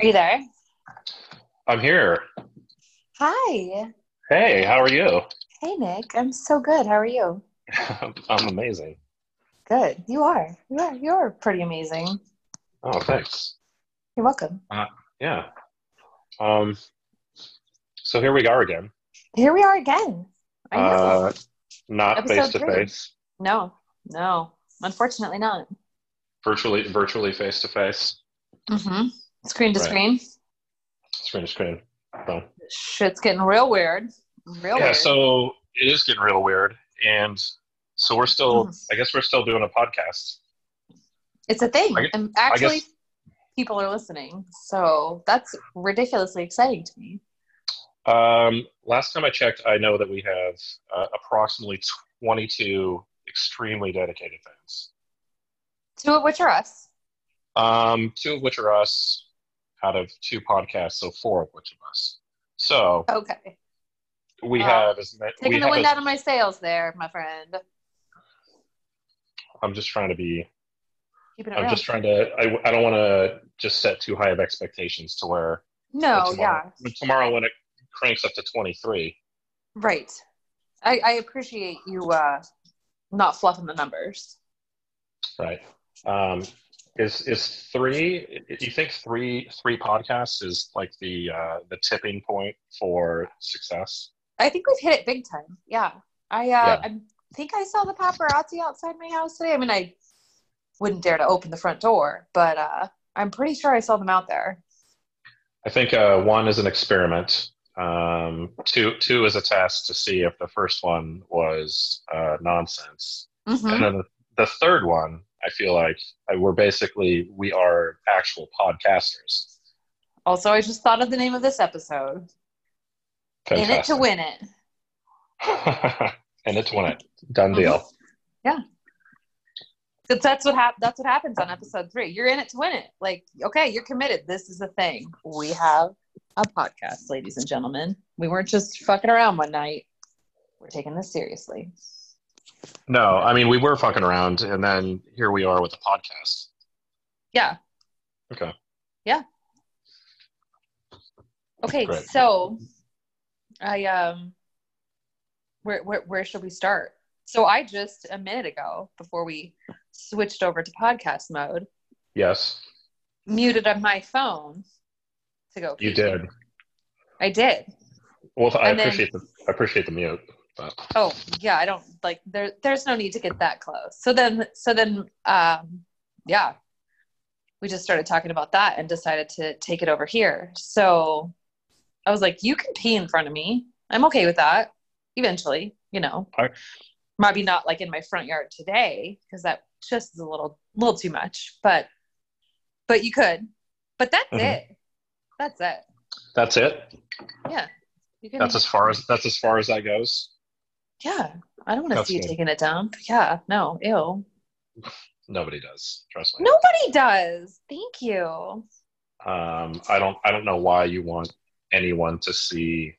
Are you there? I'm here. Hi. Hey, how are you? Hey, Nick. I'm so good. How are you? I'm amazing. Good. You are. You are. You're pretty amazing. Oh, thanks. You're welcome. Yeah. Um. So here we are again. Here we are again. I know. Uh, not face to face. no, no. Unfortunately, not. Virtually, virtually face to face. Mm-hmm. Screen to Right. screen. Screen to screen. So, Shit's getting real weird. Real yeah. weird. So it is getting real weird, and so we're still. Mhm. I guess we're still doing a podcast. it's a thing. I and actually, guess- people are listening. So that's ridiculously exciting to me. Um, last time I checked, I know that we have uh, approximately 22 extremely dedicated fans. Two of which are us. Um, two of which are us out of two podcasts, so four of which of us. So Okay. we Uh, have as many. Taking the wind as- out of my sails there, my friend. I'm just trying to be. Keeping it I'm real. just trying to. I, I don't want to just set too high of expectations to where no, tomorrow, yeah. tomorrow when it cranks up to 23. Right. I, I appreciate you uh, not fluffing the numbers. Right. Um, is is three? Do you think three three podcasts is like the uh, the tipping point for success? I think we've hit it big time. Yeah. I uh, Yeah. I think I saw the paparazzi outside my house today. I mean, I wouldn't dare to open the front door, but uh, I'm pretty sure I saw them out there. I think uh, one is an experiment. Um, two two is a test to see if the first one was uh, nonsense, Mhm. and then the, the third one, I feel like we're basically we are actual podcasters. Also, I just thought of the name of this episode. In it to win it. In it to win it. Done uh-huh. deal. Because that's what hap- that's what happens on episode three. You're in it to win it. Like, okay, you're committed. This is a thing. We have a podcast, ladies and gentlemen. We weren't just fucking around one night. We're taking this seriously. No, I mean we were fucking around, and then here we are with the podcast. Yeah. Okay. Yeah. Okay, Great. so I um where, where where should we start? So I just a minute ago, before we switched over to podcast mode, Yes, muted up my phone to go. you pee. did. I did. Well, I And then- appreciate the I appreciate the mute, but Oh yeah, I don't like there. There's no need to get that close. So then, so then, um, yeah, we just started talking about that and decided to take it over here. So I was like, you can pee in front of me. I'm okay with that. Eventually, you know, I- maybe not like in my front yard today because that just is a little, little too much. But, but you could. But that's Mhm. it. That's it. that's it. Yeah. That's as far as that's as far as that goes. Yeah. I don't want to see you taking a dump. Yeah. No. Ew. Nobody does. Trust me. Nobody does. Thank you. Um, I don't. I don't know why you want anyone to see.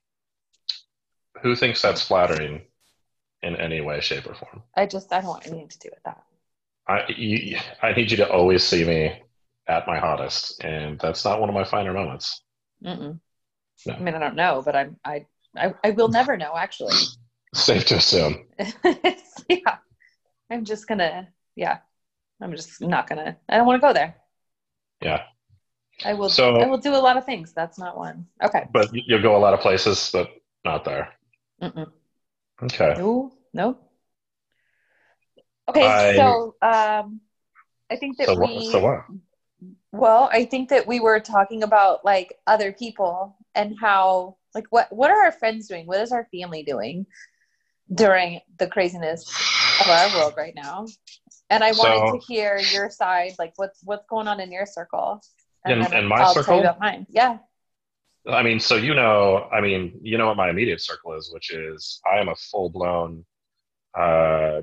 Who thinks that's flattering, in any way, shape, or form? I just I don't want anything to do with that. I you, I need you to always see me at my hottest, and that's not one of my finer moments. Mm-mm. No. I mean, I don't know, but I'm I I, I will never know. Actually, Safe to assume. yeah. I'm just gonna yeah. I'm just not gonna. I don't want to go there. Yeah, I will. So- I will do a lot of things. That's not one. Okay. but you- you'll go a lot of places, but not there. Mm-mm. Okay. No. No. Okay. I- so um, I think that So we. what? So what? Well, I think that we were talking about like other people and how like what what are our friends doing? What is our family doing during the craziness of our world right now? And I wanted So- to hear your side, like what's what's going on in your circle. In- in my I'll circle? about mine. Yeah. I mean, so you know, I mean, you know what my immediate circle is, which is I am a full blown uh,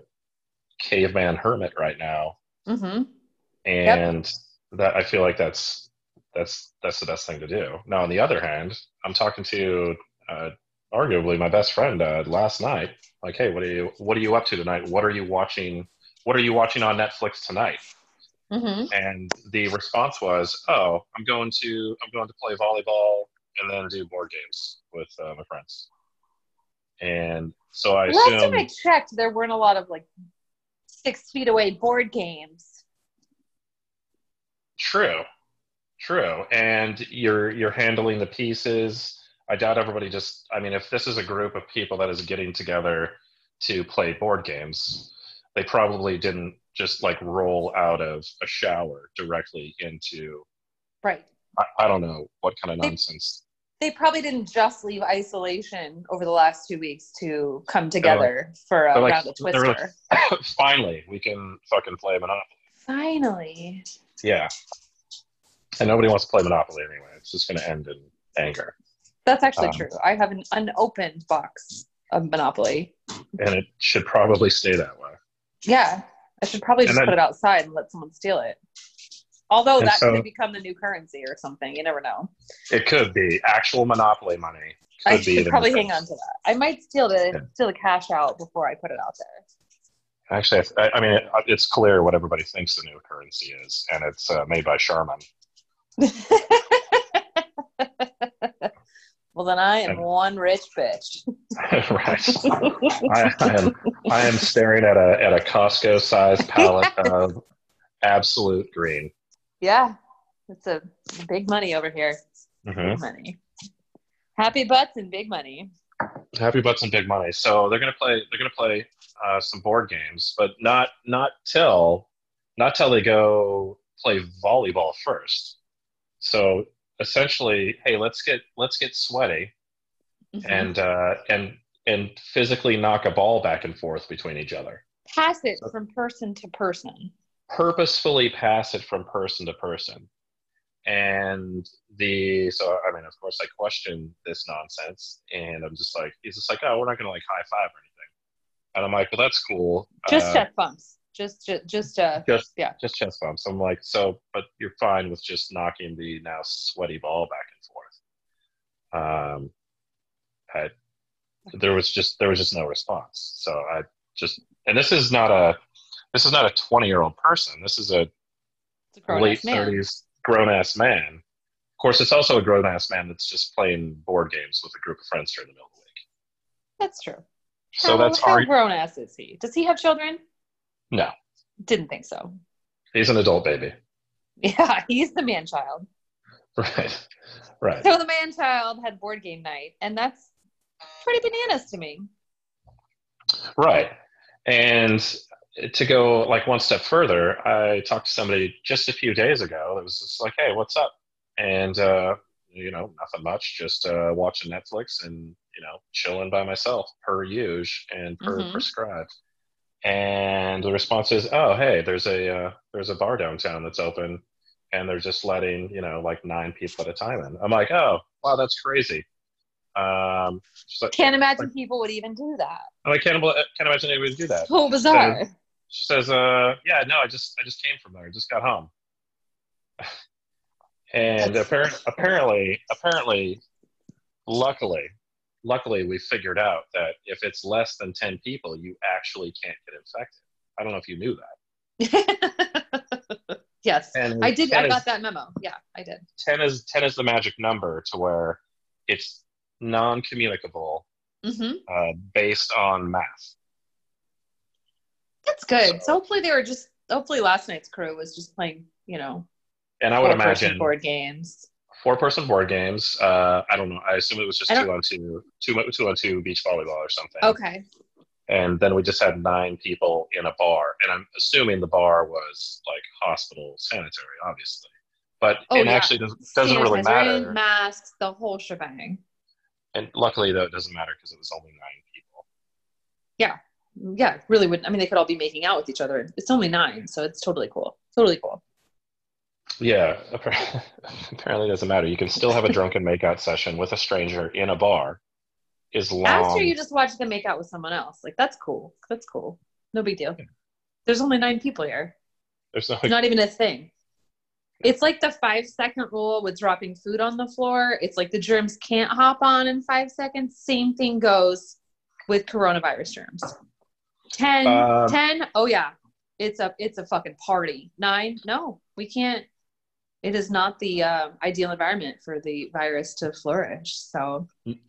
caveman hermit right now, Mm-hmm. and that I feel like that's that's that's the best thing to do. Now, on the other hand, I'm talking to uh, arguably my best friend uh, last night. Like, hey, what are you what are you up to tonight? What are you watching? What are you watching on Netflix tonight? Mm-hmm. and the response was, "Oh, I'm going to I'm going to play volleyball and then do board games with uh, my friends." And so I Last time assume I checked, there weren't a lot of like six feet away board games. true, true, and you're you're handling the pieces. I doubt everybody just. I mean, if this is a group of people that is getting together to play board games, they probably didn't just like roll out of a shower directly into. Right. I, I don't know what kind of They- nonsense They probably didn't just leave isolation over the last two weeks to come together for a like- round of they're like- Twister. finally we can fucking play monopoly Finally. yeah and nobody wants to play monopoly anyway it's just going to end in anger That's actually Um, true. I have an unopened box of Monopoly. and it should probably stay that way Yeah. I should probably just put it outside and let someone steal it. Although that so- could become the new currency or something. You never know. it could be actual monopoly money I should probably hang on to that. I might steal the Yeah. steal the cash out before I put it out there. actually I, I mean it, it's clear what everybody thinks the new currency is and it's uh, made by Charmin well, then I am And- one rich bitch. right I, I am i am staring at a at a costco sized pallet of absolute green yeah, it's a big money over here. Mhm. Big money. Happy butts and big money. Happy butts and big money. So they're gonna play. They're gonna play uh, some board games, but not not till not till they go play volleyball first. So essentially, hey, let's get let's get sweaty Mhm. and uh, and and physically knock a ball back and forth between each other. pass it from person to person. Purposefully pass it from person to person. And the so I mean, of course, I question this nonsense, and I'm just like, he's just like, oh, we're not gonna like high five or anything. And I'm like, well, that's cool. Just Uh, chest bumps. Just, just, just uh, just yeah. just chest bumps. I'm like, so, but you're fine with just knocking the now sweaty ball back and forth. Um, I, there was just there was just no response. So I just, and this is not a this is not a 20 year old person. This is a a late ass 30s grown ass man. Of course, it's also a grown ass man that's just playing board games with a group of friends during the middle of the week. That's true. So how, that's how our grown ass is he? Does he have children? No. Didn't think so. He's an adult baby, Yeah, he's the man child. right? Right. So the man child had board game night, and that's pretty bananas to me. Right. And to go like one step further, I talked to somebody just a few days ago that was just like, hey, what's up? And, uh, you know, nothing much, just uh, watching Netflix and, you know, chilling by myself per use and per Mhm. prescribed. And the response is, oh, hey, there's a, uh, there's a bar downtown that's open and they're just letting, you know, like nine people at a time in. I'm like, oh, wow, that's crazy. Um, like, Can't imagine people would even do that. I can't, can't imagine anybody would do that. So bizarre. She says, uh, yeah, no, I just I just came from there. I just got home. and That's- apparent, apparently, apparently, luckily, luckily, we figured out that if it's less than ten people, you actually can't get infected. I don't know if you knew that. yes, And I did. 10 I is, got that memo. Yeah, I did. ten is ten is the magic number to where it's non-communicable hmm uh, based on math. That's good. So, So- hopefully they were just. Hopefully last night's crew was just playing, you know, And I would imagine board games. Four person board games. Uh, I don't know. I assume it was just two on two, two, two on two beach volleyball or something. Okay. And then we just had nine people in a bar. And I'm assuming the bar was like hospital sanitary, obviously. But Oh, it yeah. actually doesn't, doesn't really matter. Masks, the whole shebang. And luckily, though, it doesn't matter because it was only nine people. Yeah, Yeah. really wouldn't. I mean, they could all be making out with each other. It's only nine, so it's totally cool. Totally cool. Yeah, apparently, doesn't matter. You can still have a drunken makeout session with a stranger in a bar as long After you just watch them make out with someone else, like that's cool. That's cool. No big deal. There's only nine people here. there's no It's not even a thing. It's like the five second rule with dropping food on the floor. It's like the germs can't hop on in five seconds. Same thing goes with coronavirus germs. 10, Um, 10, oh yeah. it's a it's a fucking party. Nine, no, we can't. It is not the uh, ideal environment for the virus to flourish. So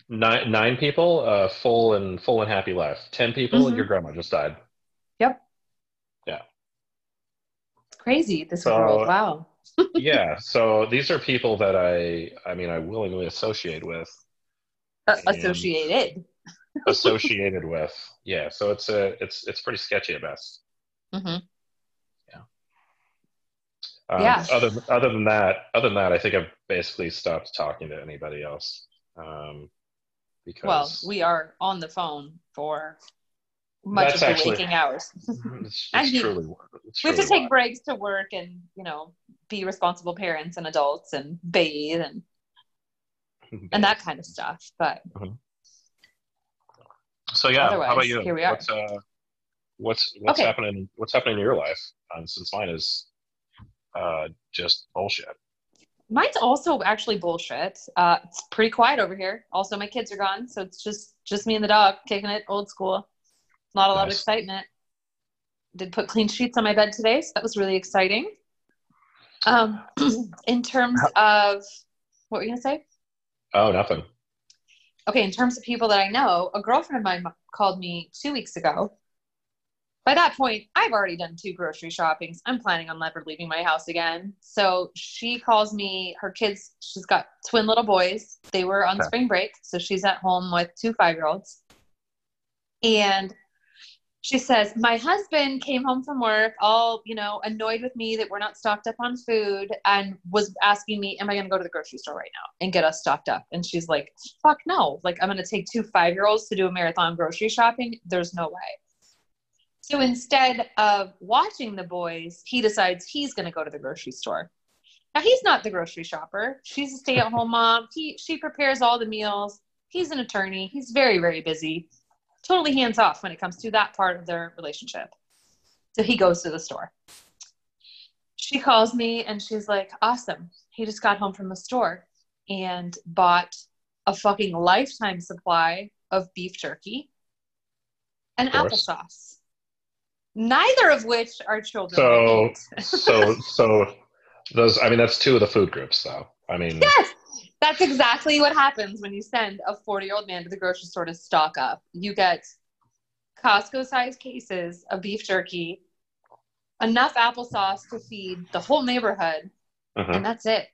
nine nine people, uh, full and full and happy life. Ten people, Mhm. your grandma just died. Yep. Yeah. It's crazy this So- world. Wow. yeah. So these are people that I, I mean, I willingly associate with, Uh, associated. associated with. Yeah. So it's a, it's, it's pretty sketchy at best. hmm Um, Yeah. Other other than that, other than that, I think I've basically stopped talking to anybody else. Um, because Well, we are on the phone for much of the actually- waking hours. it's, it's mean, truly it's we have to truly take breaks to work and you know be responsible parents and adults and bathe and and that kind of stuff. But So yeah, how about you? here we are. What's uh, what's what's Okay. happening? What's happening in your life? Um, since mine is uh, just bullshit. mine's also actually bullshit. Uh, it's pretty quiet over here. Also, my kids are gone, so it's just just me and the dog kicking it old school. Not a lot of excitement. Did put clean sheets on my bed today, so that was really exciting. Um, in terms of what were you gonna say? Oh, nothing. okay, in terms of people that I know, a girlfriend of mine called me two weeks ago. By that point, I've already done two grocery shoppings. I'm planning on never leaving my house again. So she calls me, her kids, she's got twin little boys. They were on Okay. spring break. So she's at home with two five year olds. And she says, My husband came home from work all, you know, annoyed with me that we're not stocked up on food and was asking me, Am I going to go to the grocery store right now and get us stocked up? And she's like, Fuck no. Like, I'm going to take two five year olds to do a marathon grocery shopping. There's no way. So instead of watching the boys, he decides he's going to go to the grocery store. Now he's not the grocery shopper. She's a stay-at-home mom. He she prepares all the meals. He's an attorney. He's very very busy. Totally hands off when it comes to that part of their relationship. So he goes to the store. She calls me and she's like, "Awesome. He just got home from the store and bought a fucking lifetime supply of beef jerky and applesauce. Neither of which are children So so so those. I mean, that's two of the food groups, though. I mean, Yes, that's exactly what happens when you send a 40 year old man to the grocery store to stock up. You get Costco sized cases of beef jerky, enough applesauce to feed the whole neighborhood, mhm, and that's it.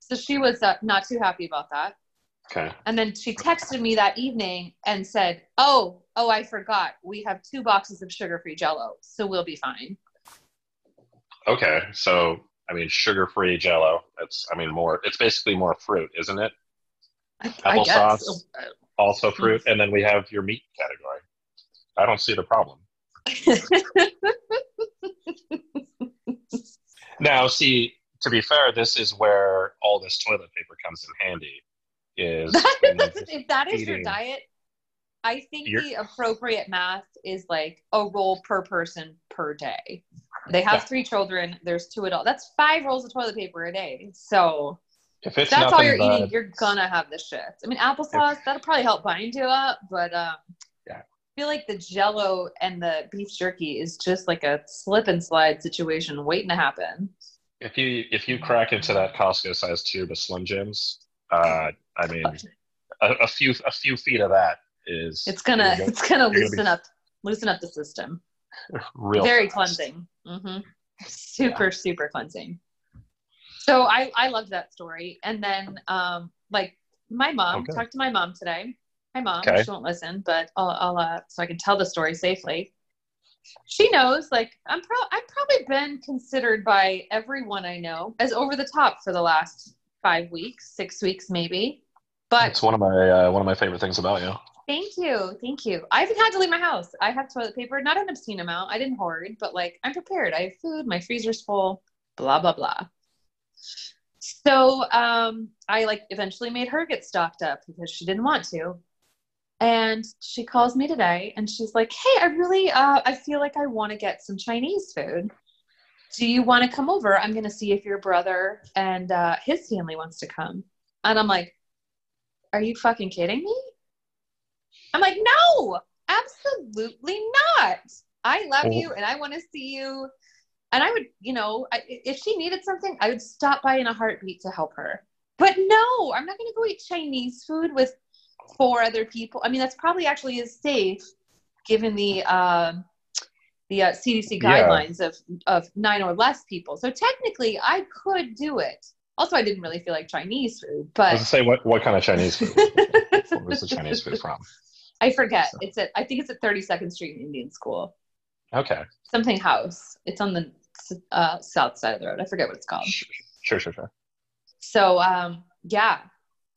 So she was uh, not too happy about that. okay. And then she texted me that evening and said, Oh, oh, I forgot. We have two boxes of sugar free jello, so we'll be fine. Okay, so I mean, sugar-free Jello. It's, I mean, more. It's basically more fruit, isn't it? I, Applesauce. guess. Uh, also hmm. fruit, and then we have your meat category. I don't see the problem. Now, see, to be fair, this is where all this toilet paper comes in handy. Is when if that is your diet, I think You're- the appropriate math is like a roll per person per day. They have Yeah. three children. There's two adults. That's five rolls of toilet paper a day. So if it's that's all you're but, eating. You're gonna have the shit. I mean, applesauce that'll probably help bind you up, but um, Yeah. I feel like the Jello and the beef jerky is just like a slip and slide situation waiting to happen. if you if you crack into that Costco-sized tube of Slim Jims, uh, I mean, a, a few a few feet of that is It's gonna you're it's gonna you're gonna loosen be- up loosen up the system. real very fast. cleansing hmm super super cleansing so i i loved that story and then um like my mom Okay. talked to my mom today hi mom Okay. she won't listen but i'll, I'll uh, so i can tell the story safely she knows like i'm pro i've probably been considered by everyone i know as over the top for the last five weeks six weeks maybe but It's one of my uh, one of my favorite things about you. Thank you. Thank you. I haven't had to leave my house. I have toilet paper, not an obscene amount. I didn't hoard, but like I'm prepared. I have food, my freezer's full, blah, blah, blah. So um, I like eventually made her get stocked up because she didn't want to. And she calls me today and she's like, Hey, I really uh, I feel like I want to get some Chinese food. Do you want to come over? I'm gonna see if your brother and uh, his family wants to come. And I'm like, Are you fucking kidding me? I'm like, no, absolutely not. I love you and I want to see you. And I would, you know, I, if she needed something, I would stop by in a heartbeat to help her. But no, I'm not going to go eat Chinese food with four other people. I mean, that's probably actually is safe given the uh, the uh, CDC guidelines yeah. of of nine or less people. So technically, I could do it. Also, I didn't really feel like Chinese food, but I was say what what kind of Chinese food? Where's the Chinese food from? I forget. So. It's at I think it's at 32nd Street Indian School. Okay. Something house. It's on the uh, south side of the road. I forget what it's called. Sure, sure, sure. So um, yeah,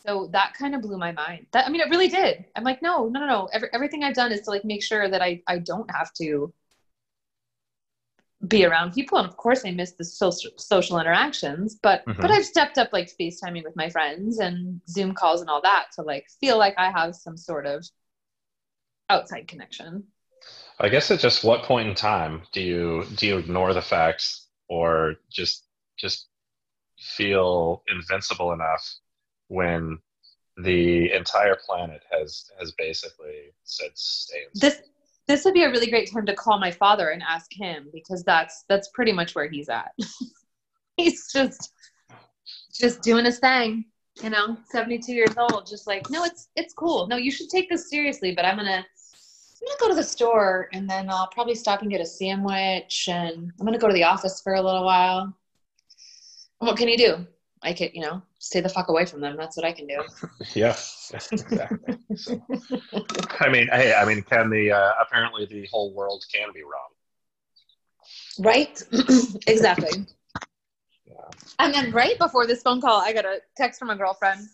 so that kind of blew my mind. That I mean, it really did. I'm like, no, no, no, no. Every, everything I've done is to like make sure that I I don't have to be around people, and of course, I miss the social social interactions. But mm-hmm. but I've stepped up like FaceTiming with my friends and Zoom calls and all that to like feel like I have some sort of outside connection. I guess at just what point in time do you do you ignore the facts or just just feel invincible enough when the entire planet has has basically said stay this this would be a really great time to call my father and ask him because that's that's pretty much where he's at. He's just just doing his thing you know 72 years old just like no it's it's cool. No you should take this seriously but i'm gonna i'm gonna go to the store and then i'll probably stop and get a sandwich and i'm gonna go to the office for a little while what can you do I could, you know, stay the fuck away from them. That's what I can do. yeah, exactly. so, I mean, hey, I mean, can the uh, apparently the whole world can be wrong, right? exactly. Yeah. And then right before this phone call, I got a text from a girlfriend,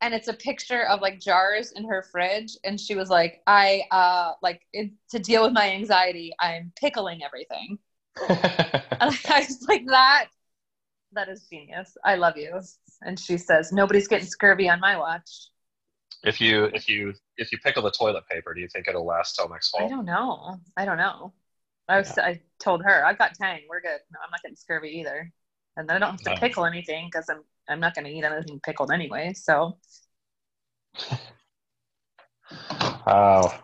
and it's a picture of like jars in her fridge, and she was like, "I uh like it, to deal with my anxiety, I'm pickling everything." and I was like, "That." that is genius. I love you. And she says, nobody's getting scurvy on my watch. If you if you if you pickle the toilet paper, do you think it'll last till next fall? I don't know. I don't know. I was yeah. I told her I've got Tang. We're good. No, I'm not getting scurvy either. And then I don't have to uh. pickle anything because I'm I'm not going to eat anything pickled anyway. So. Oh,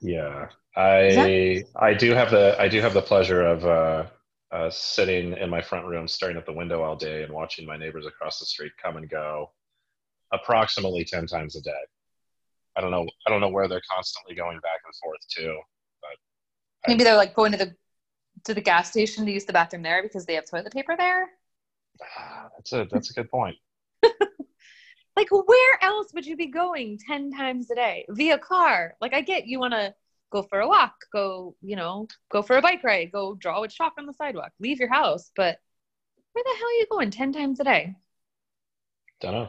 yeah. I. I do have the I do have the pleasure of uh, uh, sitting in my front room staring at the window all day and watching my neighbors across the street come and go approximately 10 times a day i don't know i don't know where they're constantly going back and forth to but maybe I, they're like going to the to the gas station to use the bathroom there because they have toilet paper there Ah, that's a that's a good point like where else would you be going 10 times a day via car like i get you want to go for a walk, go, you know, go for a bike ride, go draw a chalk on the sidewalk, leave your house. But where the hell are you going 10 times a day? Don't know.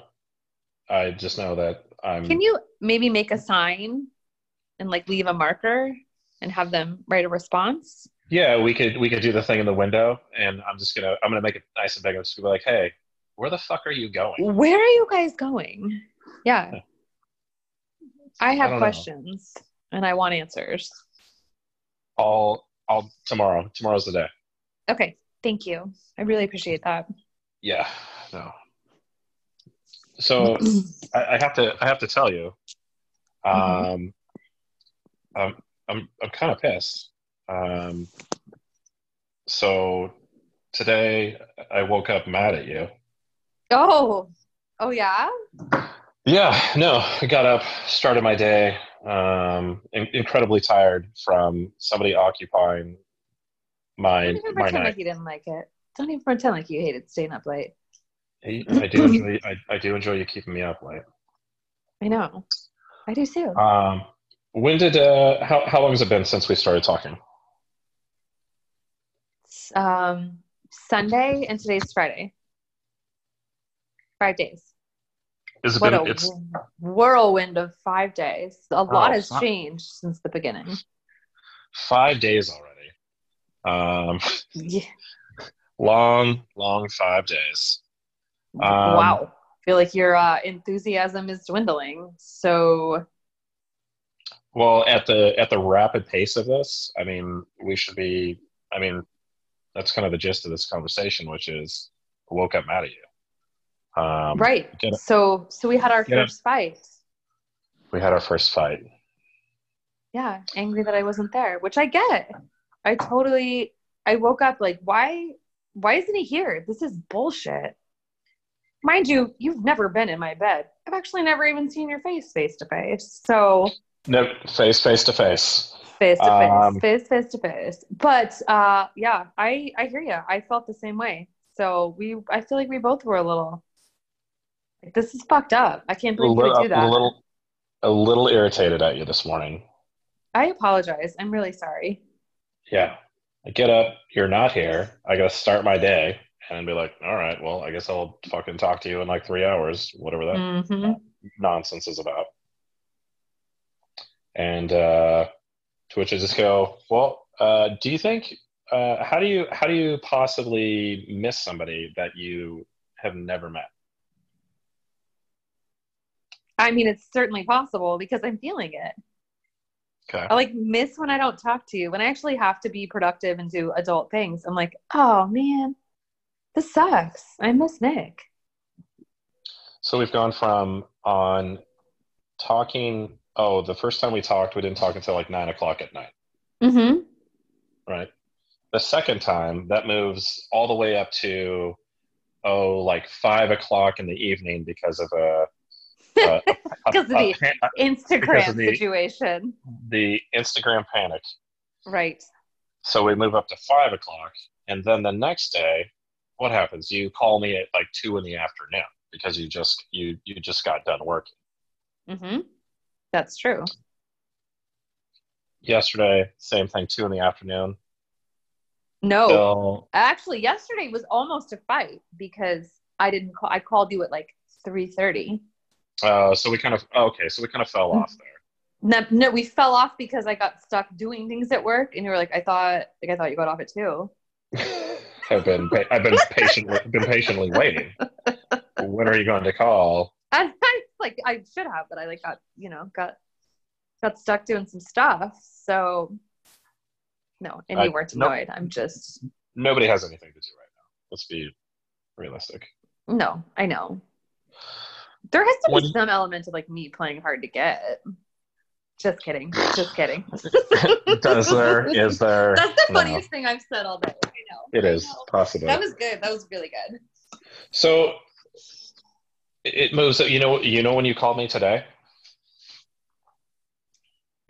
I just know that I'm. Can you maybe make a sign and like leave a marker and have them write a response? Yeah, we could we could do the thing in the window, and I'm just gonna I'm gonna make it nice and big. I'm just gonna be like, hey, where the fuck are you going? Where are you guys going? Yeah, I have I questions. Know and I want answers. I'll I'll tomorrow. Tomorrow's the day. Okay. Thank you. I really appreciate that. Yeah. No. So I, I, have to I have to tell you, mm-hmm. um, mm-hmm. I'm I'm I'm kind of pissed. Um, so today I woke up mad at you. Oh, oh yeah. Yeah. No, I got up, started my day, um, in- incredibly tired from somebody occupying my Don't even my pretend night. like you didn't like it. Don't even pretend like you hated staying up late. I, I do enjoy I, I do enjoy you keeping me up late. I know. I do too. Um, when did uh, how how long has it been since we started talking? Um, Sunday and today's Friday. Five days. Is it what been, a it's, whirlwind of five days. A lot oh, has changed since the beginning. Five days already. Um, yeah. Long, long five days. Um, wow. I feel like your uh, enthusiasm is dwindling. So. Well, at the at the rapid pace of this, I mean, we should be. I mean, that's kind of the gist of this conversation, which is, I woke up mad at you. Um, right. So so we had our first a, fight. We had our first fight. yeah, angry that I wasn't there, which I get. I totally I woke up like, why why isn't he here? This is bullshit. Mind you, you've never been in my bed. I've actually never even seen your face face to face. So no face face to face. Face to face, um, face face to face. But uh yeah, I I hear you. I felt the same way. So we I feel like we both were a little like this is fucked up. I can't believe you would do that. A little a little irritated at you this morning. I apologize. I'm really sorry. Yeah. I get up, you're not here. I gotta start my day and be like, all right, well, I guess I'll fucking talk to you in like three hours, whatever that mm-hmm. nonsense is about. And uh, to which I just go, well, uh, do you think uh, how do you how do you possibly miss somebody that you have never met? I mean, it's certainly possible because I'm feeling it. Okay. I like miss when I don't talk to you. When I actually have to be productive and do adult things, I'm like, oh man, this sucks. I miss Nick. So we've gone from on talking. Oh, the first time we talked, we didn't talk until like nine o'clock at night. Mm-hmm. Right. The second time, that moves all the way up to oh, like five o'clock in the evening because of a because uh, of the Instagram of the, situation. The Instagram panic. Right. So we move up to five o'clock, and then the next day, what happens? You call me at like two in the afternoon because you just you you just got done working. Mm-hmm. That's true. Yesterday, same thing, two in the afternoon. No, so, actually, yesterday was almost a fight because I didn't call. I called you at like three thirty. Uh, so we kind of okay, so we kind of fell off there. No, no, we fell off because I got stuck doing things at work, and you were like, "I thought, like, I thought you got off it too." I've been, I've been patiently, been patiently waiting. when are you going to call? I like, I should have, but I like got, you know, got, got stuck doing some stuff. So, no, and you weren't annoyed. I'm just. Nobody has anything to do right now. Let's be realistic. No, I know. There has to be some element of like me playing hard to get. Just kidding. Just kidding. Does there? Is there? That's the funniest no. thing I've said all day. I know. It is possible. That was good. That was really good. So it moves. You know. You know when you called me today.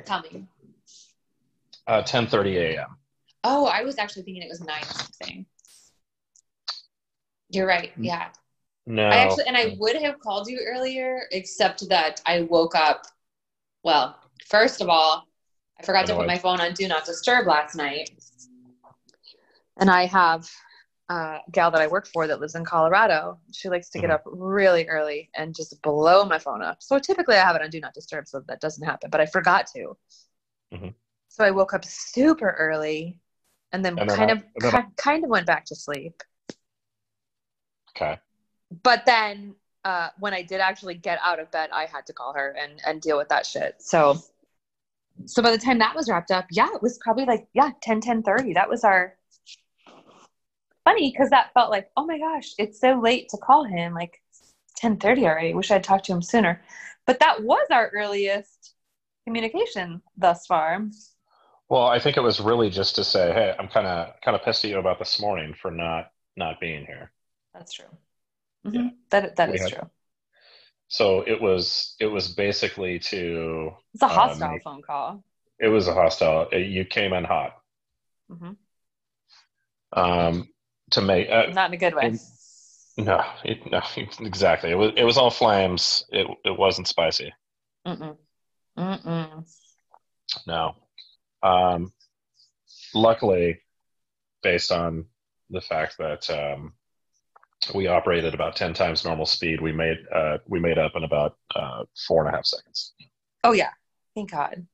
Tell me. Uh, ten thirty a.m. Oh, I was actually thinking it was nine something. You're right. Mm. Yeah. No. I actually, and I would have called you earlier, except that I woke up. Well, first of all, I forgot to put my phone on Do Not Disturb last night. And I have a gal that I work for that lives in Colorado. She likes to get mm-hmm. up really early and just blow my phone up. So typically I have it on Do Not Disturb so that doesn't happen, but I forgot to. Mm-hmm. So I woke up super early and then, and then kind I, of then kind of went back to sleep. Okay but then uh, when I did actually get out of bed, I had to call her and and deal with that shit. So so by the time that was wrapped up, yeah, it was probably like yeah 10 10 30. That was our funny because that felt like oh my gosh, it's so late to call him like 10 30 already. Wish I'd talked to him sooner. But that was our earliest communication thus far. Well, I think it was really just to say, hey, I'm kind of kind of pissed at you about this morning for not not being here. That's true. Mm-hmm. Yeah. That that is had, true. So it was it was basically to it's a hostile um, phone call. It was a hostile. It, you came in hot. Mm-hmm. Um, to make uh, not in a good way. no, it, no, exactly. It was it was all flames. It it wasn't spicy. Mm-mm. Mm-mm. No. Um, luckily, based on the fact that um, we operated about 10 times normal speed. We made, uh, we made up in about uh, four and a half seconds. Oh yeah. Thank God.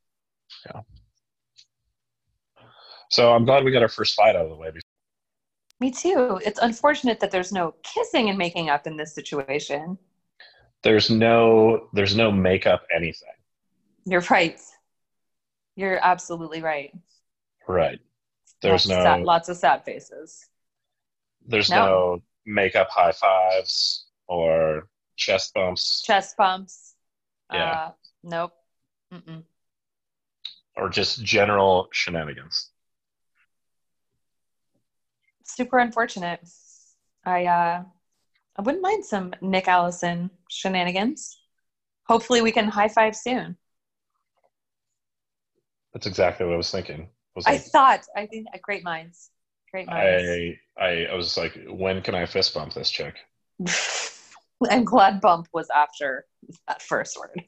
Yeah. So I'm glad we got our first fight out of the way. Me too. It's unfortunate that there's no kissing and making up in this situation. There's no, there's no makeup anything. You're right. You're absolutely right. Right. There's lots no sad, lots of sad faces. There's no, no make up high fives or chest bumps. Chest bumps. Yeah. Uh, nope. Mm-mm. or just general shenanigans? Super unfortunate. I uh, I wouldn't mind some Nick Allison shenanigans. Hopefully, we can high five soon. That's exactly what I was thinking. I, was I thought. I think uh, great minds. Great minds. I, I, I was like, when can I fist bump this chick? and glad bump was after that first word.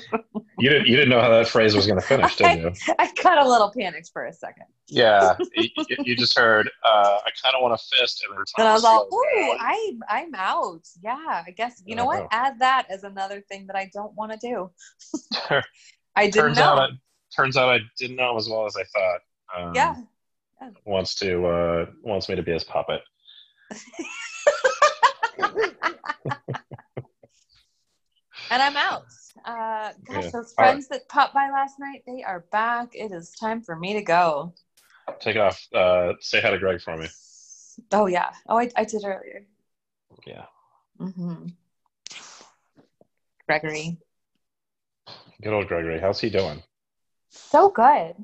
You didn't, you didn't know how that phrase was going to finish, did you? I got a little panicked for a second. Yeah, you, you just heard. Uh, I kind of want to fist, and, And I was all, like, "Ooh, I I'm out." Yeah, I guess you know Yeah, I what? know. Add that as another thing that I don't want to do. I didn't turns know. out, I, turns out I didn't know as well as I thought. Um, yeah, wants to uh, wants me to be his puppet. And I'm out. Uh, gosh, Yeah. those All right. friends that popped by last night, they are back. It is time for me to go. Take off. Uh, say hi to Greg for me. Oh yeah. Oh, I, I did earlier. Yeah, hmm Gregory, good old Gregory. How's he doing? so good.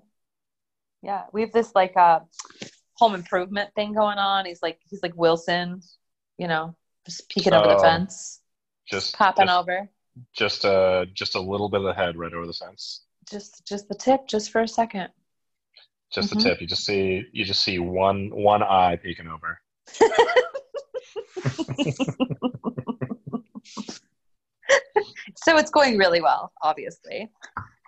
Yeah, we have this like uh, home improvement thing going on. He's like he's like Wilson, you know, just peeking over the fence, Just popping just, over. just uh, just a little bit of the head right over the fence. Just just the tip, just for a second. Just Mhm. the tip. You just see you just see one one eye peeking over. so it's going really well, obviously.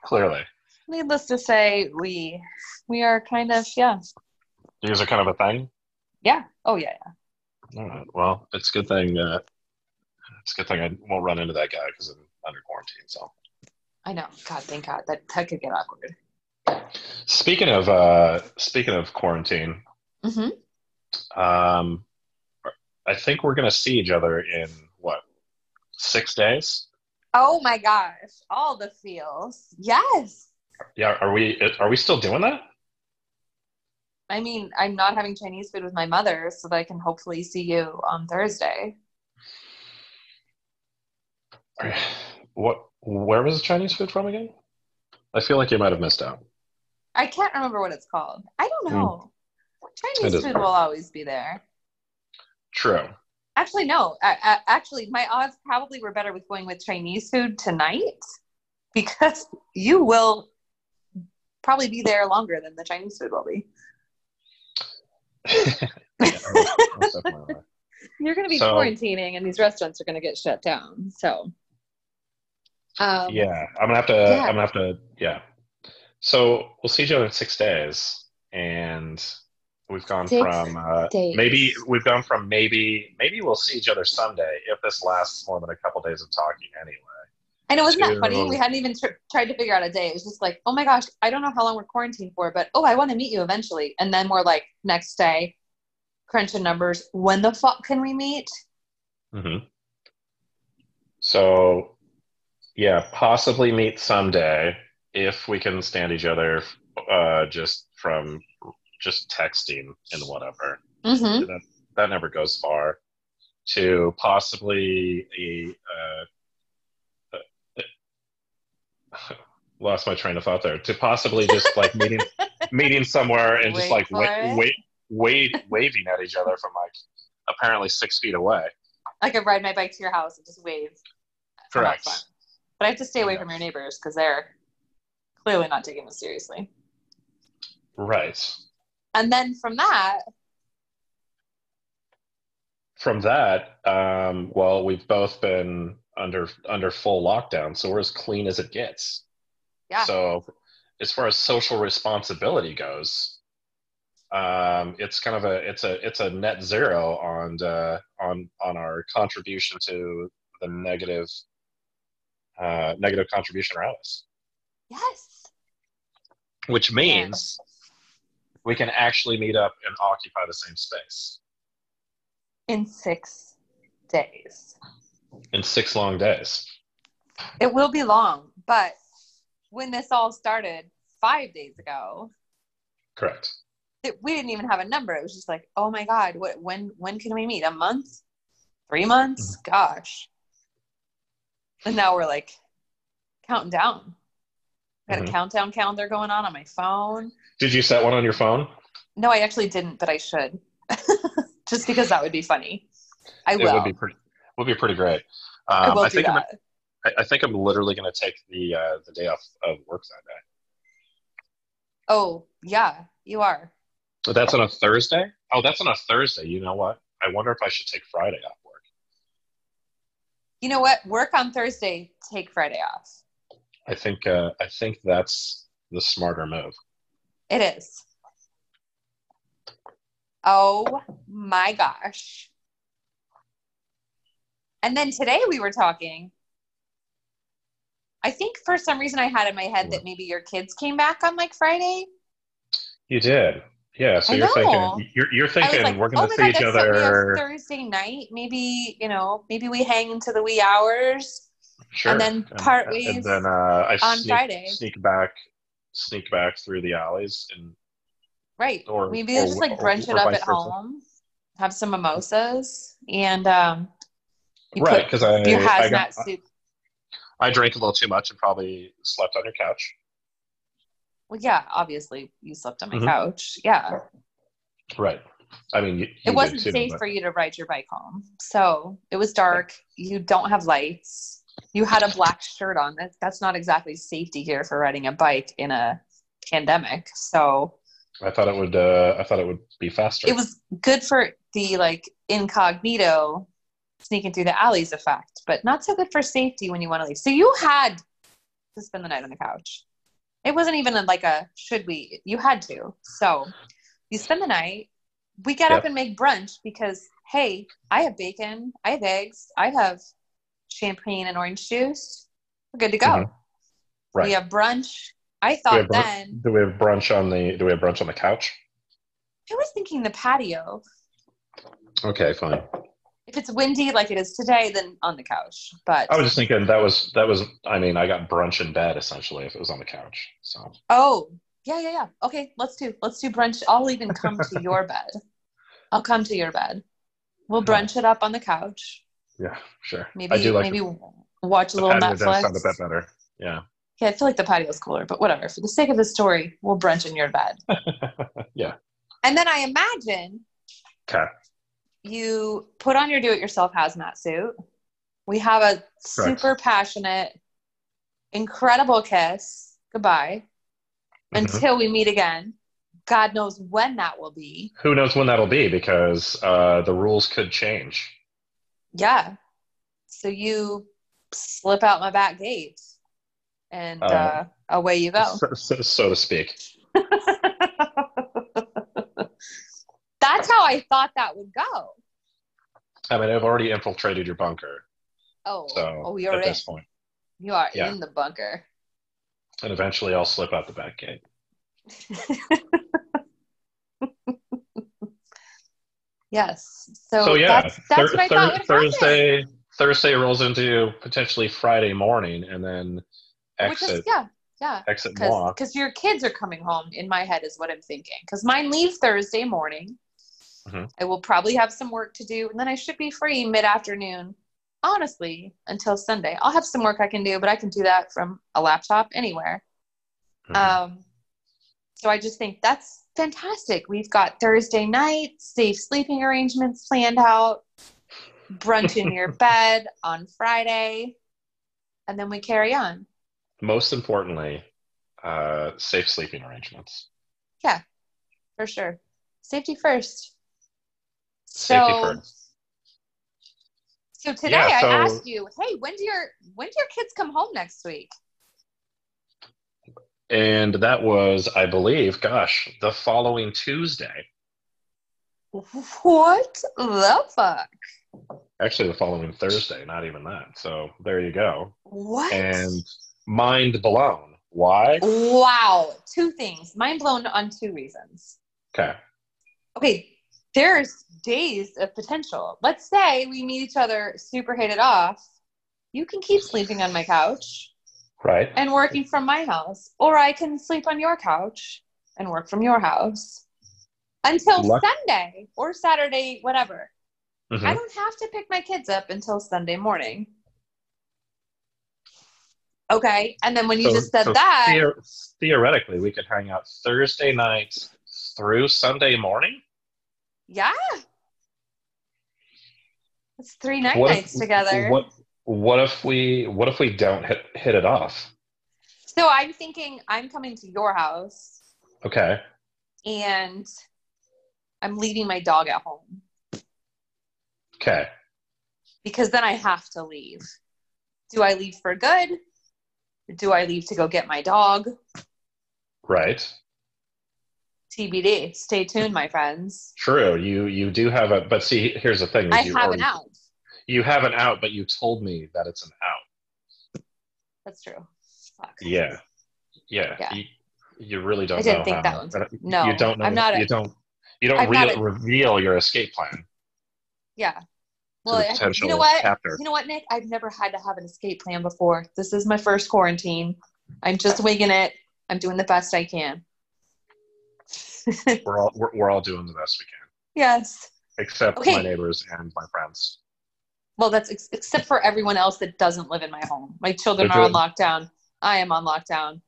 Clearly, Needless to say, we we are kind of yeah you guys are kind of a thing. yeah oh yeah yeah All right. Well, it's a good thing. Uh, it's a good thing I won't run into that guy because I'm under quarantine. So, I know. God, thank God that that could get awkward. speaking of uh, speaking of quarantine, Mm-hmm. um, I think we're gonna see each other in what six days. Oh my gosh, all the feels. Yes. Yeah. Are we are we still doing that? I mean, I'm not having Chinese food with my mother, so that I can hopefully see you on Thursday. What? Where was the Chinese food from again? I feel like you might have missed out. I can't remember what it's called. I don't hmm. know. It Chinese food will always be there. True. Actually, no. I, I, actually, my odds probably were better with going with Chinese food tonight because you will probably be there longer than the Chinese food will be. Yeah. You're going to be So- quarantining, and these restaurants are going to get shut down. So, um, yeah, I'm gonna have to. Yeah. I'm gonna have to. Yeah. So we'll see each other in six days, and we've gone Six from uh, maybe we've gone from maybe maybe we'll see each other Sunday if this lasts more than a couple days of talking anyway. I know, wasn't that funny? We hadn't even tr- tried to figure out a day. It was just like, oh my gosh, I don't know how long we're quarantined for, but oh, I want to meet you eventually. And then we're like, next day, crunching numbers. When the fuck can we meet? hmm So, yeah, possibly meet someday if we can stand each other uh, just from just texting and whatever. Mm-hmm. That, that never goes far. To possibly a uh, uh, lost my train of thought there. To possibly just like meeting meeting somewhere and just like wait, wait, wait, waving at each other from like apparently six feet away. Like I could ride my bike to your house and just wave. Correct. But I have to stay away Yeah. from your neighbors because they're clearly not taking this seriously. Right. And then from that, From that, um, well, we've both been under under full lockdown, so we're as clean as it gets. Yeah, So, as far as social responsibility goes, um, it's kind of a it's a it's a net zero on uh, on on our contribution to the negative uh, negative contribution around us, yes, which means we can actually meet up and occupy the same space. In six days. in six long days. It will be long, but when this all started five days ago, Correct. it, we didn't even have a number. It was just like, oh my god, what? When? When can we meet? A month? Three months? Gosh! And now we're like counting down. I got Mhm. a countdown calendar going on on my phone. Did you set one on your phone? No, I actually didn't, but I should. Just because that would be funny. I It will. would be pretty. Would be pretty great. I Um, will I do think I'm, that. I I think I'm literally going to take the uh, the day off of work that day. Oh, yeah, you are. But that's on a Thursday. Oh, that's on a Thursday. You know what? I wonder if I should take Friday off work. You know what? Work on Thursday, take Friday off. I think uh, I think that's the smarter move. It is. Oh my gosh. And then today we were talking. I think for some reason I had in my head that maybe your kids came back on like Friday. You did, yeah. So I you're know. thinking you're, you're thinking like, we're oh going to see God, each that's something we have other. Thursday night. Maybe, you know, maybe we hang into the wee hours. Sure. and then part ways And then uh, I on sneak, Friday. sneak back, sneak back through the alleys, and Right. Or- maybe or- just like or- brunch it up at home, have some mimosas, and um, you right because I your I, got, suit. I drank a little too much and probably slept on your couch. Well, yeah, obviously you slept on my Mhm. couch. Yeah, Right. I mean, you, you it wasn't too, safe but- for you to ride your bike home. So it was dark. You don't have lights. You had a black shirt on. That, that's not exactly safety gear for riding a bike in a pandemic. So I thought it would. Uh, I thought it would be faster. it was good for the like incognito sneaking through the alleys effect, but not so good for safety when you want to leave. So you had to spend the night on the couch. It wasn't even like a should we. You had to. So you spend the night. We get up and make brunch because hey, I have bacon, I have eggs, I have champagne and orange juice. We're good to go. Mhm. Right. We have brunch. I thought brun- then do we have brunch on the? Do we have brunch on the couch? I was thinking the patio. Okay, fine. If it's windy like it is today, then on the couch. But I was just thinking that was that was. I mean, I got brunch in bed essentially if it was on the couch. So oh, yeah, yeah, yeah. Okay, let's do let's do brunch. I'll even come to your bed. I'll come to your bed. We'll brunch it up on the couch. yeah, sure. Maybe I do like maybe watch a the little Netflix. sound a bit better. Yeah. Yeah, I feel like the patio's cooler, but whatever. For the sake of the story, we'll brunch in your bed. yeah. And then I imagine Okay. You put on your do-it-yourself hazmat suit. We have a super passionate, incredible kiss. Goodbye. Mhm. Until we meet again. God knows when that will be. Who knows when that'll be because uh, the rules could change. Yeah. So you slip out my back gate and Uh, uh, away you go. So, so, so to speak. That's how I thought that would go. I mean, I've already infiltrated your bunker, Oh, so oh, you're at in. this point, You are Yeah. in the bunker. and eventually I'll slip out the back gate. yes. So, So yeah, that's, that's Thur- what I Thur- thought would happen. Thursday Thursday rolls into potentially Friday morning, and then Which is exit yeah, yeah. exit. Because your kids are coming home. In my head is what I'm thinking. Because mine leave Thursday morning. Mhm. I will probably have some work to do, and then I should be free mid afternoon. Honestly, until Sunday, I'll have some work I can do, but I can do that from a laptop anywhere. Mhm. Um, so I just think that's fantastic. We've got Thursday night, safe sleeping arrangements planned out, brunch in your bed on Friday, and then we carry on. Most importantly, uh, safe sleeping arrangements. Yeah, for sure. Safety first. So, first. So today Yeah, so- I asked you, hey, when do your when do your kids come home next week? And that was, I believe, gosh, the following Tuesday. What the fuck? Actually, the following Thursday, not even that. So there you go. What? And mind blown. Why? wow. Two things. Mind blown on two reasons. Okay. okay, there's days of potential. Let's say we meet each other super hit it off. You can keep sleeping on my couch Right. and working from my house, or I can sleep on your couch and work from your house until Luck- Sunday or Saturday, whatever. Mhm. I don't have to pick my kids up until Sunday morning. Okay. And then when you So- just said so that, theor- theoretically, we could hang out Thursday night through Sunday morning. Yeah. It's three night What if- nights together. What What if we What if we don't hit hit it off? So I'm thinking I'm coming to your house Okay. and I'm leaving my dog at home Okay. because then I have to leave. Do I leave for good? Do I leave to go get my dog? Right. TBD. Stay tuned, my friends. True. You you do have a but see here's the thing. I you have already- an out. You have an out, but you told me that it's an out. That's true. Fuck. Yeah. Yeah. Yeah. You, you really don't I didn't know think that one- no, you don't know I'm not a- you don't you don't real, a- reveal your escape plan Yeah. Well, I- you know what? captor. You know what, Nick? I've never had to have an escape plan before. This is my first quarantine. I'm just winging it. I'm doing the best I can. We're all we're, we're all doing the best we can, yes. except Okay. my neighbors and my friends. Well, that's ex- except for everyone else that doesn't live in my home. My children They're are on lockdown. I am on lockdown.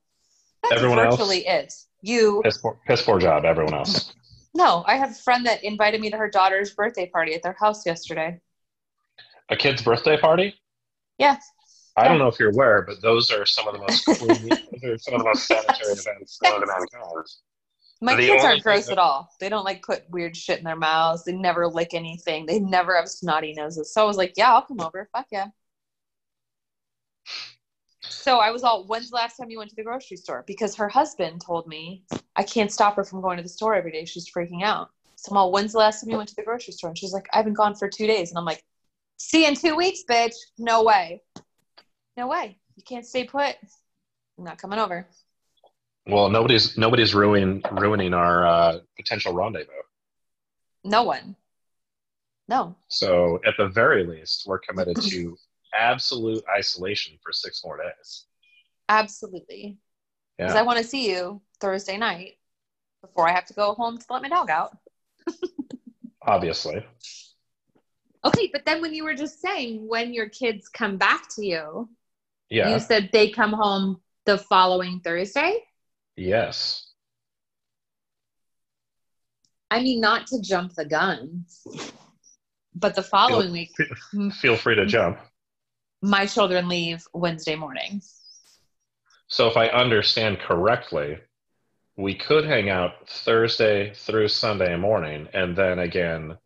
That's Everyone else? virtually it. You Piss poor, piss poor job, everyone else. no. I have a friend that invited me to her daughter's birthday party at their house yesterday. A kid's birthday party? Yeah. I Yeah. don't know if you're aware, but those are some of the most clean, those are some of the most sanitary events known to mankind. My The kids aren't gross thing at all. They don't like put weird shit in their mouths. They never lick anything. They never have snotty noses. So I was like, yeah, I'll come over. Fuck yeah. So I was all, when's the last time you went to the grocery store? Because her husband told me I can't stop her from going to the store every day. She's freaking out. So I'm all, when's the last time you went to the grocery store? And she's like, I haven't gone for two days. And I'm like, see you in two weeks, bitch. No way. No way. You can't stay put. I'm not coming over. Well, nobody's nobody's ruining ruining our uh, potential rendezvous. No one. No. So at the very least, we're committed to absolute isolation for six more days. Absolutely. Because Yeah. I want to see you Thursday night before I have to go home to let my dog out. Obviously. Okay, but then when you were just saying when your kids come back to you, Yeah. you said they come home the following Thursday? Yes. I mean, not to jump the gun, but the following week, Feel free to jump. my children leave Wednesday morning. So if I understand correctly, we could hang out Thursday through Sunday morning and then again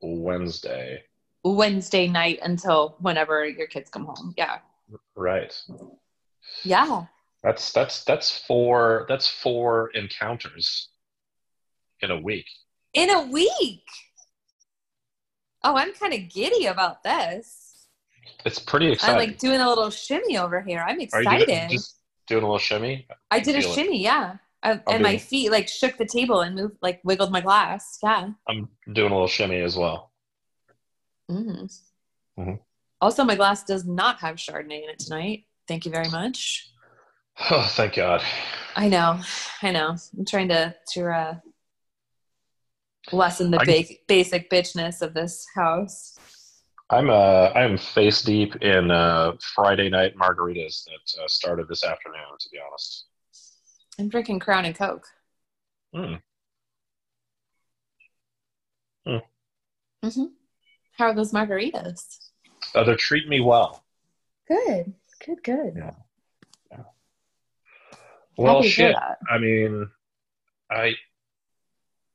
Wednesday. Wednesday night until whenever your kids come home. Yeah. Right. Yeah. That's that's that's four that's four encounters in a week. In a week. Oh, I'm kind of giddy about this. It's pretty exciting. I'm like doing a little shimmy over here. I'm Are you excited. doing, just doing a little shimmy? I did a it. shimmy, yeah. I, and my feet like shook the table and moved, like wiggled my glass. Yeah. I'm doing a little shimmy as well. Mm. Mhm. Also, my glass does not have Chardonnay in it tonight. Thank you very much. Oh, thank God. I know, I know. I'm trying to to uh, lessen the I- ba- basic bitchness of this house. I'm uh I'm face deep in uh Friday night margaritas that uh, started this afternoon. To be honest. I'm drinking Crown and Coke. Mm. hmm How are those margaritas? Uh, they're treating me well. Good, good, good. Yeah. Well, Happy to hear shit. I mean, I.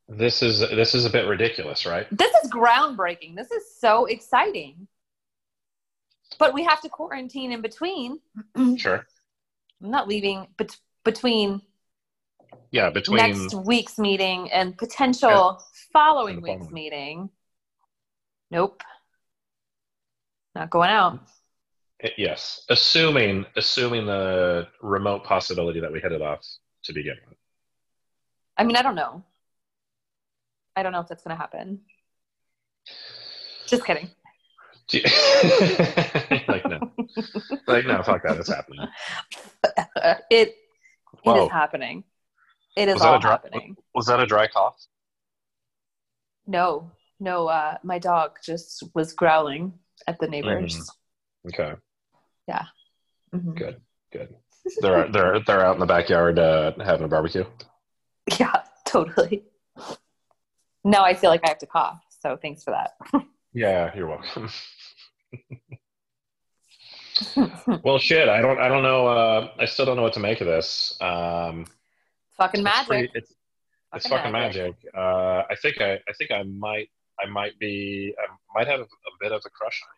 This is this is a bit ridiculous, right? This is groundbreaking. This is so exciting. But we have to quarantine in between. Sure. I'm not leaving bet- between Yeah, between next week's meeting and potential following And week's following. meeting. Nope. Not going out. Eh, yes, assuming assuming the remote possibility that we hit it off to begin with. I mean, I don't know. I don't know if that's going to happen. Just kidding. You- like no, like no, fuck that, it's happening. it it Whoa. is happening. It is Was all dry- happening. Was that a dry cough? No, no. Uh, my dog just was growling at the neighbors. Okay, Mhm. good. Good. They're they're they're out in the backyard uh, having a barbecue. Yeah, totally. Now I feel like I have to cough. So thanks for that. Yeah, you're welcome. well, shit. I don't. I don't know. Uh, I still don't know what to make of this. Um, fucking it's magic. pretty- it's it's fucking magic. Uh, I think I. I think I might. I might be. I might have a, bit of a crush on you.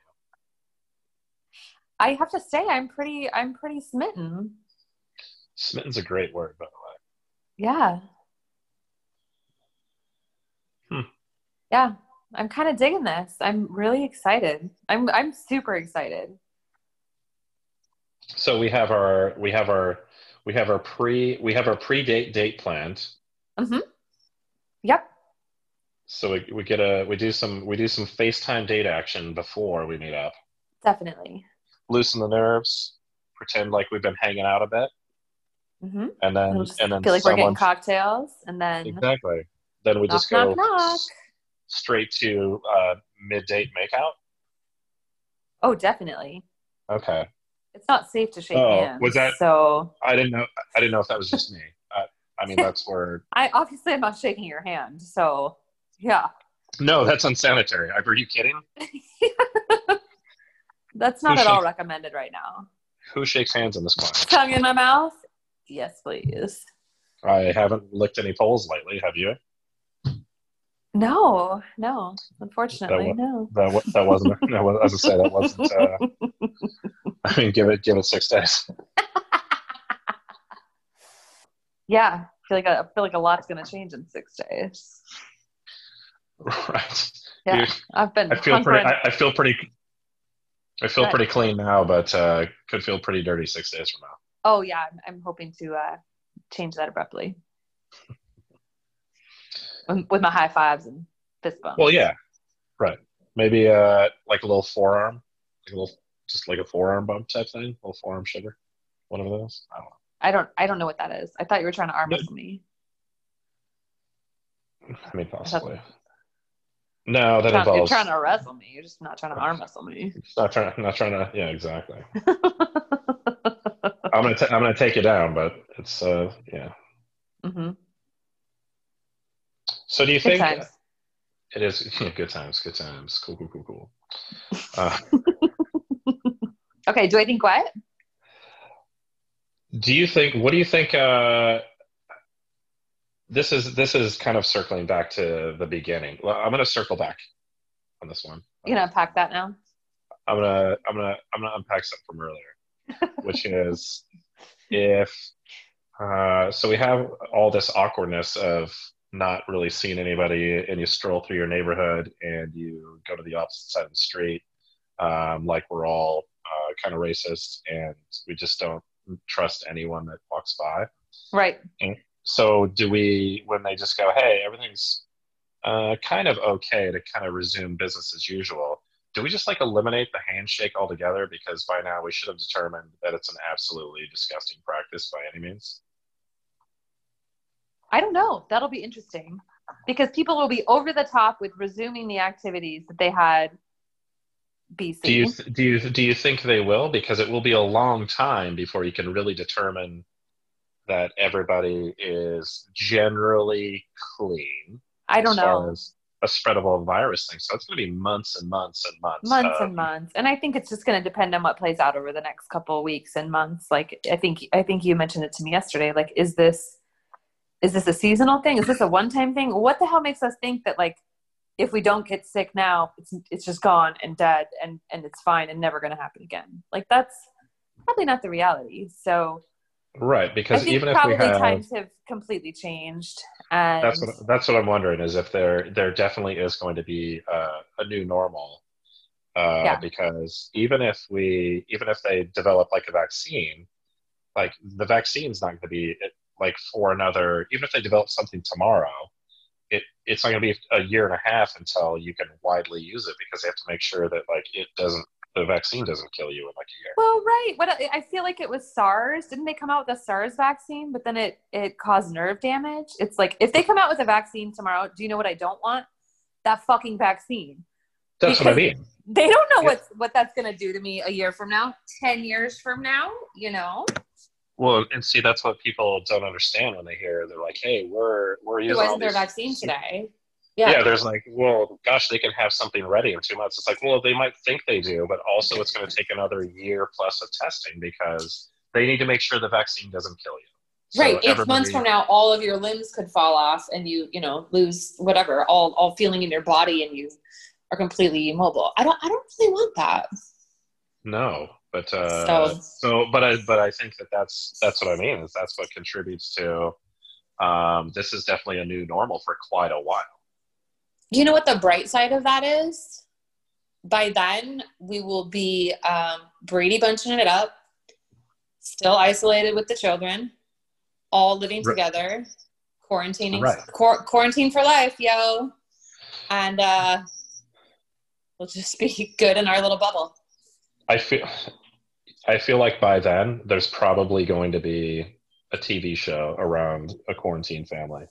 I have to say, I'm pretty. I'm pretty smitten. Smitten's a great word, by the way. Yeah. Hmm. Yeah, I'm kind of digging this. I'm really excited. I'm I'm super excited. So we have our. We have our. We have our pre. We have our pre-date date planned. Yep. So we, we get a we do some we do some FaceTime date action before we meet up. Definitely. Loosen the nerves, pretend like we've been hanging out a bit, Mm-hmm. and then We'll and then feel like we're getting cocktails, and then exactly. Then we knock, just go knock, knock. straight to uh, mid date makeout. Oh, definitely. Okay, It's not safe to shake Oh, hands. was that- so? I didn't know I didn't know if that was just me. I, I mean that's where I obviously I'm not shaking your hand. So, yeah. no, that's unsanitary. Are you kidding? That's not Who at all recommended right now. Who shakes hands in this class? Tongue in my mouth? Yes, please. I haven't licked any poles lately. Have you? No, no. Unfortunately, wa- no. That wa- that wasn't. That was, as I say, that wasn't. Uh, I mean, give it give it six days. Yeah, I feel like I feel like a lot's gonna change in six days. Right. Yeah, You- I've been I feel pretty. I, I feel pretty. I feel Good. pretty clean now, but uh, could feel pretty dirty six days from now. oh yeah, I'm, I'm hoping to uh, change that abruptly with, with my high fives and fist bumps. Well, yeah, right. Maybe uh, like a little forearm, like a little, just like a forearm bump type thing, a little forearm sugar, one of those. I don't know. I don't I don't know what that is. I thought you were trying to arm wrestle me. I mean, possibly. No, that Trying- you're trying to wrestle me. You're just not trying to arm wrestle me. Not trying. Not trying to. Yeah, exactly. I'm gonna. T- I'm gonna take you down, but it's. uh Yeah. hmm So do you Good think times. it is yeah, good times? Good times. Cool. Cool. Cool. Cool. Uh, Okay, do I think what? Do you think? What do you think? Uh, this is this is kind of circling back to the beginning. Well, I'm going to circle back on this one. You gonna unpack that now? I'm gonna I'm gonna I'm gonna unpack something from earlier, which is if uh, so we have all this awkwardness of not really seeing anybody, and you stroll through your neighborhood and you go to the opposite side of the street, um, like we're all uh, kind of racist, and we just don't trust anyone that walks by. Right. So do we, when they just go, hey, everything's uh, kind of okay to kind of resume business as usual, do we just like eliminate the handshake altogether? Because by now we should have determined that it's an absolutely disgusting practice by any means. I don't know. That'll be interesting because people will be over the top with resuming the activities that they had BC. Do you do you do you think they will? Because it will be a long time before you can really determine that everybody is generally clean. I don't know. a spreadable virus thing. So it's going to be months and months and months. months of- and months and i think it's just going to depend on what plays out over the next couple of weeks and months like i think i think you mentioned it to me yesterday like is this is this a seasonal thing is this a one-time thing what the hell makes us think that like if we don't get sick now it's it's just gone and dead and and it's fine and never going to happen again like that's probably not the reality so Right, because even if we have times have completely changed and that's what that's what I'm wondering is if there there definitely is going to be uh, a new normal. Uh, Yeah. Because even if we even if they develop like a vaccine, like the vaccine's not going to be like for another. Even if they develop something tomorrow, it it's not going to be a year and a half until you can widely use it because they have to make sure that like it doesn't the vaccine doesn't kill you in like a year. Well, right. What I I feel like it was SARS. Didn't they come out with a SARS vaccine? But then it it caused nerve damage. It's like if they come out with a vaccine tomorrow, do you know what I don't want? That fucking vaccine. That's what I mean. they don't know what what that's going to do to me a year from now, 10 years from now, you know? Well, and see, that's what people don't understand when they hear. They're like, "Hey, we're we're using." Why all isn't there a these- vaccine today? Yeah. Yeah. there's like, well, gosh, they can have something ready in two months. It's like, well, they might think they do, but also it's going to take another year plus of testing because they need to make sure the vaccine doesn't kill you. So right. Eight months from now, all of your limbs could fall off and you, you know, lose whatever, all, all feeling in your body and you are completely immobile. I don't, I don't really want that. No, but uh, So- so, but I, but I think that that's that's what I mean is that's what contributes to. Um, this is definitely a new normal for quite a while. You know what the bright side of that is? By then, we will be um, Brady bunching it up, still isolated with the children, all living Right. together, quarantining, Right. quar- quarantine for life, yo. And uh, we'll just be good in our little bubble. I feel, I feel like by then there's probably going to be a TV show around a quarantine family.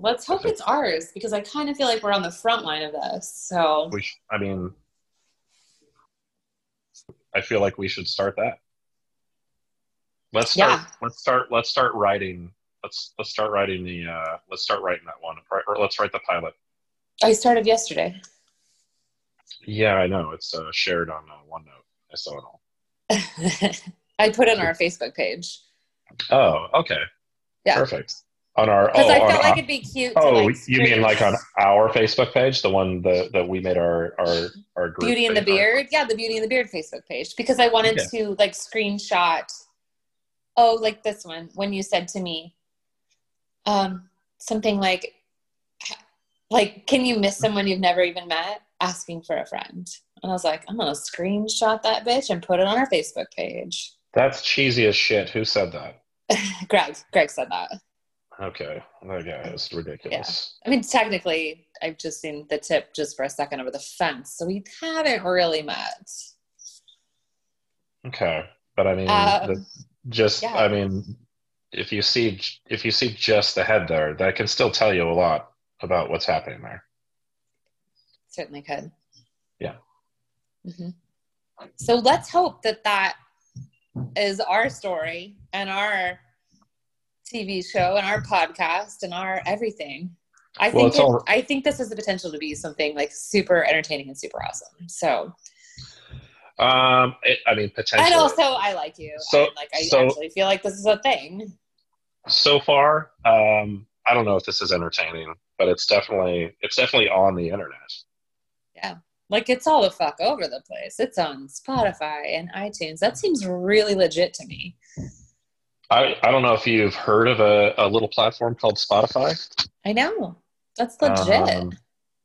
Let's hope it's ours because I kind of feel like we're on the front line of this. So, We, sh- I mean, I feel like we should start that. Let's start. Yeah. Let's start. Let's start writing. Let's let's start writing the. Uh, let's start writing that one. Or let's write the pilot. I started yesterday. Yeah, I know. It's uh, shared on uh, OneNote. I saw it all. I put it on our Facebook page Oh, okay. Yeah. Perfect. On our. because oh, I felt like it'd be cute. to, Oh, like, you mean like on our Facebook page, the one that that we made our our our group. Beauty and the page on? Beard. Yeah, the Beauty and the Beard Facebook page because I wanted Okay. to like screenshot. Oh, like this one when you said to me, um, something like, like, can you miss someone you've never even met? Asking for a friend, and I was like, I'm gonna screenshot that bitch and put it on our Facebook page. That's cheesy as shit. Who said that? Greg, Greg said that. Okay, guy is ridiculous. I mean, technically, I've just seen the tip just for a second over the fence, so we haven't really met. Okay, but I mean, Um, the, just yeah. I mean, if you see if you see just the head there, that can still tell you a lot about what's happening there. Certainly could. Yeah. hmm So let's hope that that is our story and our TV show and our podcast and our everything. I Well, think it, all- I think this has the potential to be something like super entertaining and super awesome. So Um, it, I mean, potentially. and also I like you. So- and like I so- actually feel like this is a thing. so far, um, I don't know if this is entertaining, but it's definitely it's definitely on the internet. Yeah, like it's all the fuck over the place. It's on Spotify and iTunes. That seems really legit to me. I, I don't know if you've heard of a, a little platform called Spotify. I know. That's legit. Um,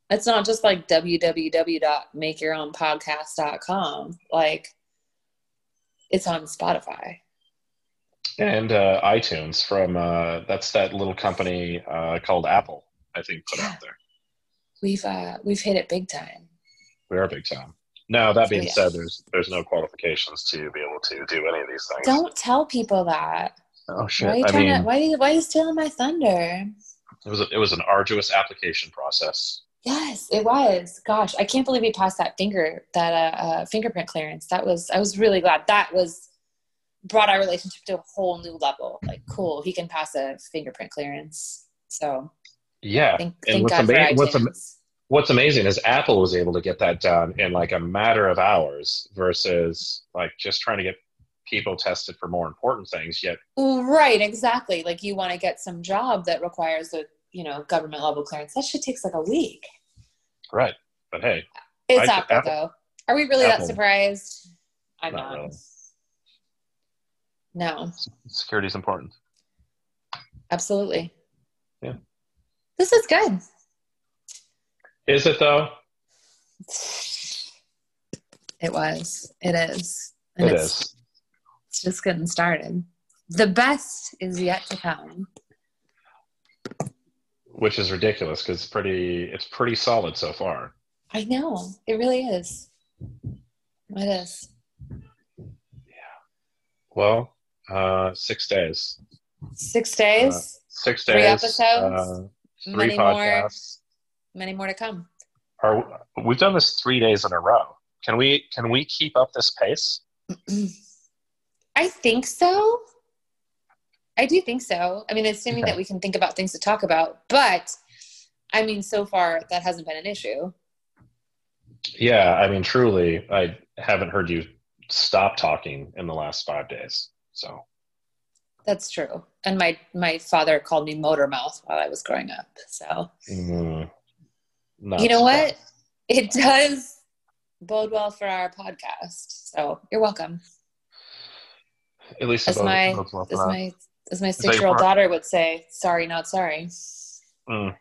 it's not just like www.makeyourownpodcast.com. Like it's on Spotify. and uh, iTunes from uh, that's that little company uh, called Apple. I think put out there. We've uh we've hit it big time. We are big time. Now that being yeah. said, there's there's no qualifications to be able to do any of these things. Don't tell people that. Oh shit! Why are you I trying mean, to why are you why are you stealing my thunder? it was a, it was an arduous application process. Yes, it was. Gosh, I can't believe we passed that finger that uh, uh, fingerprint clearance. That was I was really glad. That was brought our relationship to a whole new level. Like, cool, he can pass a fingerprint clearance. So Yeah, thank, and thank what's, God for ama- what's, am-. What's amazing is Apple was able to get that done in like a matter of hours versus like just trying to get people tested for more important things. Yet, Right, exactly. Like you want to get some job that requires a you know government level clearance. That shit takes like a week. right? But hey, It's I- Apple, Apple- though. Are we really Apple. that surprised? I'm Not not. really. No, security is important. absolutely. Yeah. This is good. Is it though? It was. It is. And It it's, is. it's just getting started. The best is yet to come. Which is ridiculous because it's pretty it's pretty solid so far. I know. It really is. It is. Yeah. Well, uh, six days. Six days, Six days. Three episodes, Uh, three many more, podcasts. Many more to come. are we've done this three days in a row. Can we can we keep up this pace? I think so. I do think so. I mean, assuming Okay. that we can think about things to talk about, but I mean, so far that hasn't been an issue. Yeah, I mean, truly, I haven't heard you stop talking in the last five days. So That's true. And my my father called me motor mouth while I was growing up. So mm, not you know what? It does bode well for our podcast. So you're welcome. At least As my as my as my six year old daughter would say, sorry, not sorry. Mm.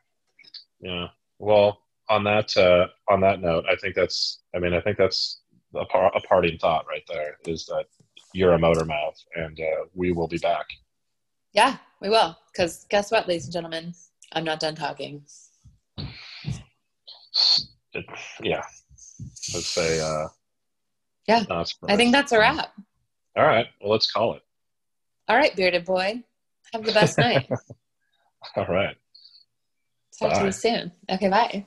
Yeah. Well, on that uh, on that note, I think that's. I mean, I think that's a, par- a parting thought right there. Is that you're a motor mouth, and uh, we will be back. Yeah, we will. Because guess what, ladies and gentlemen? I'm not done talking. It, yeah. Let's say. Uh, Yeah. I think that's a wrap. All right. Well, let's call it. All right, bearded boy. Have the best night. All right. Talk to you soon. Okay, bye.